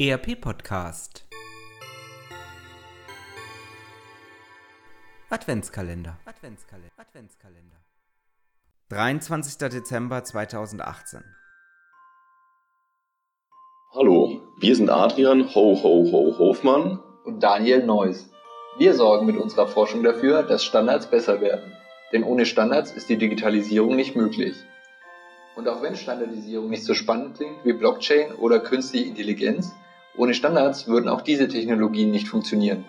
ERP Podcast Adventskalender Adventskalender Adventskalender 23. Dezember 2018 Hallo, wir sind Adrian Ho Ho Ho Hofmann und Daniel Neuss. Wir sorgen mit unserer Forschung dafür, dass Standards besser werden. Denn ohne Standards ist die Digitalisierung nicht möglich. Und auch wenn Standardisierung nicht so spannend klingt wie Blockchain oder künstliche Intelligenz, ohne Standards würden auch diese Technologien nicht funktionieren.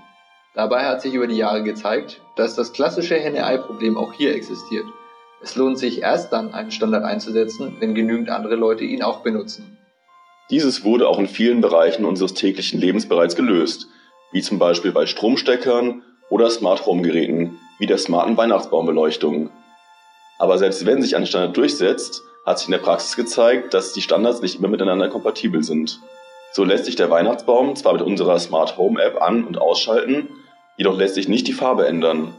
Dabei hat sich über die Jahre gezeigt, dass das klassische Henne-Ei-Problem auch hier existiert. Es lohnt sich erst dann, einen Standard einzusetzen, wenn genügend andere Leute ihn auch benutzen. Dieses wurde auch in vielen Bereichen unseres täglichen Lebens bereits gelöst, wie zum Beispiel bei Stromsteckern oder Smart Home Geräten wie der smarten Weihnachtsbaumbeleuchtung. Aber selbst wenn sich ein Standard durchsetzt, hat sich in der Praxis gezeigt, dass die Standards nicht immer miteinander kompatibel sind. So lässt sich der Weihnachtsbaum zwar mit unserer Smart Home App an- und ausschalten, jedoch lässt sich nicht die Farbe ändern.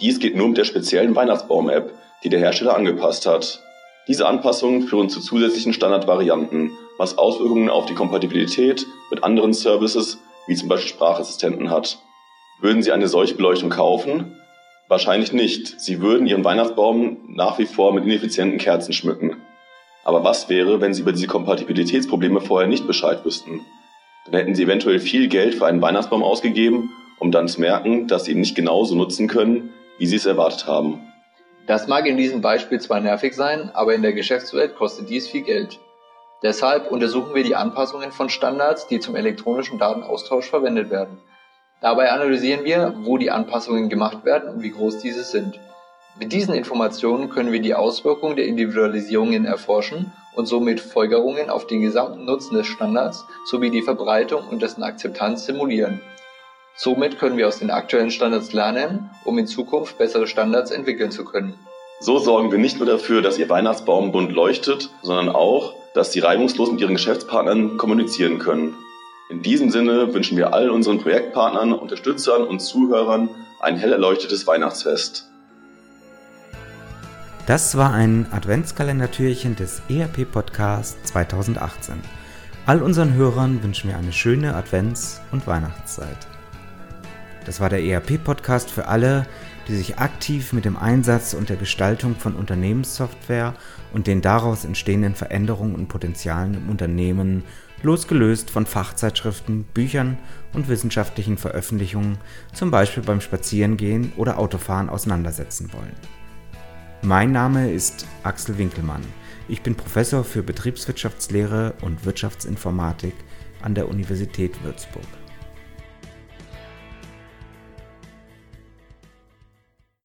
Dies geht nur mit der speziellen Weihnachtsbaum App, die der Hersteller angepasst hat. Diese Anpassungen führen zu zusätzlichen Standardvarianten, was Auswirkungen auf die Kompatibilität mit anderen Services wie zum Beispiel Sprachassistenten hat. Würden Sie eine solche Beleuchtung kaufen? Wahrscheinlich nicht. Sie würden Ihren Weihnachtsbaum nach wie vor mit ineffizienten Kerzen schmücken. Aber was wäre, wenn Sie über diese Kompatibilitätsprobleme vorher nicht Bescheid wüssten? Dann hätten Sie eventuell viel Geld für einen Weihnachtsbaum ausgegeben, um dann zu merken, dass Sie ihn nicht genauso nutzen können, wie Sie es erwartet haben. Das mag in diesem Beispiel zwar nervig sein, aber in der Geschäftswelt kostet dies viel Geld. Deshalb untersuchen wir die Anpassungen von Standards, die zum elektronischen Datenaustausch verwendet werden. Dabei analysieren wir, wo die Anpassungen gemacht werden und wie groß diese sind. Mit diesen Informationen können wir die Auswirkungen der Individualisierungen erforschen und somit Folgerungen auf den gesamten Nutzen des Standards sowie die Verbreitung und dessen Akzeptanz simulieren. Somit können wir aus den aktuellen Standards lernen, um in Zukunft bessere Standards entwickeln zu können. So sorgen wir nicht nur dafür, dass Ihr Weihnachtsbaum bunt leuchtet, sondern auch, dass Sie reibungslos mit Ihren Geschäftspartnern kommunizieren können. In diesem Sinne wünschen wir all unseren Projektpartnern, Unterstützern und Zuhörern ein hell erleuchtetes Weihnachtsfest. Das war ein Adventskalendertürchen des ERP Podcast 2018. All unseren Hörern wünschen wir eine schöne Advents- und Weihnachtszeit. Das war der ERP Podcast für alle, die sich aktiv mit dem Einsatz und der Gestaltung von Unternehmenssoftware und den daraus entstehenden Veränderungen und Potenzialen im Unternehmen, losgelöst von Fachzeitschriften, Büchern und wissenschaftlichen Veröffentlichungen, zum Beispiel beim Spazierengehen oder Autofahren auseinandersetzen wollen. Mein Name ist Axel Winkelmann. Ich bin Professor für Betriebswirtschaftslehre und Wirtschaftsinformatik an der Universität Würzburg.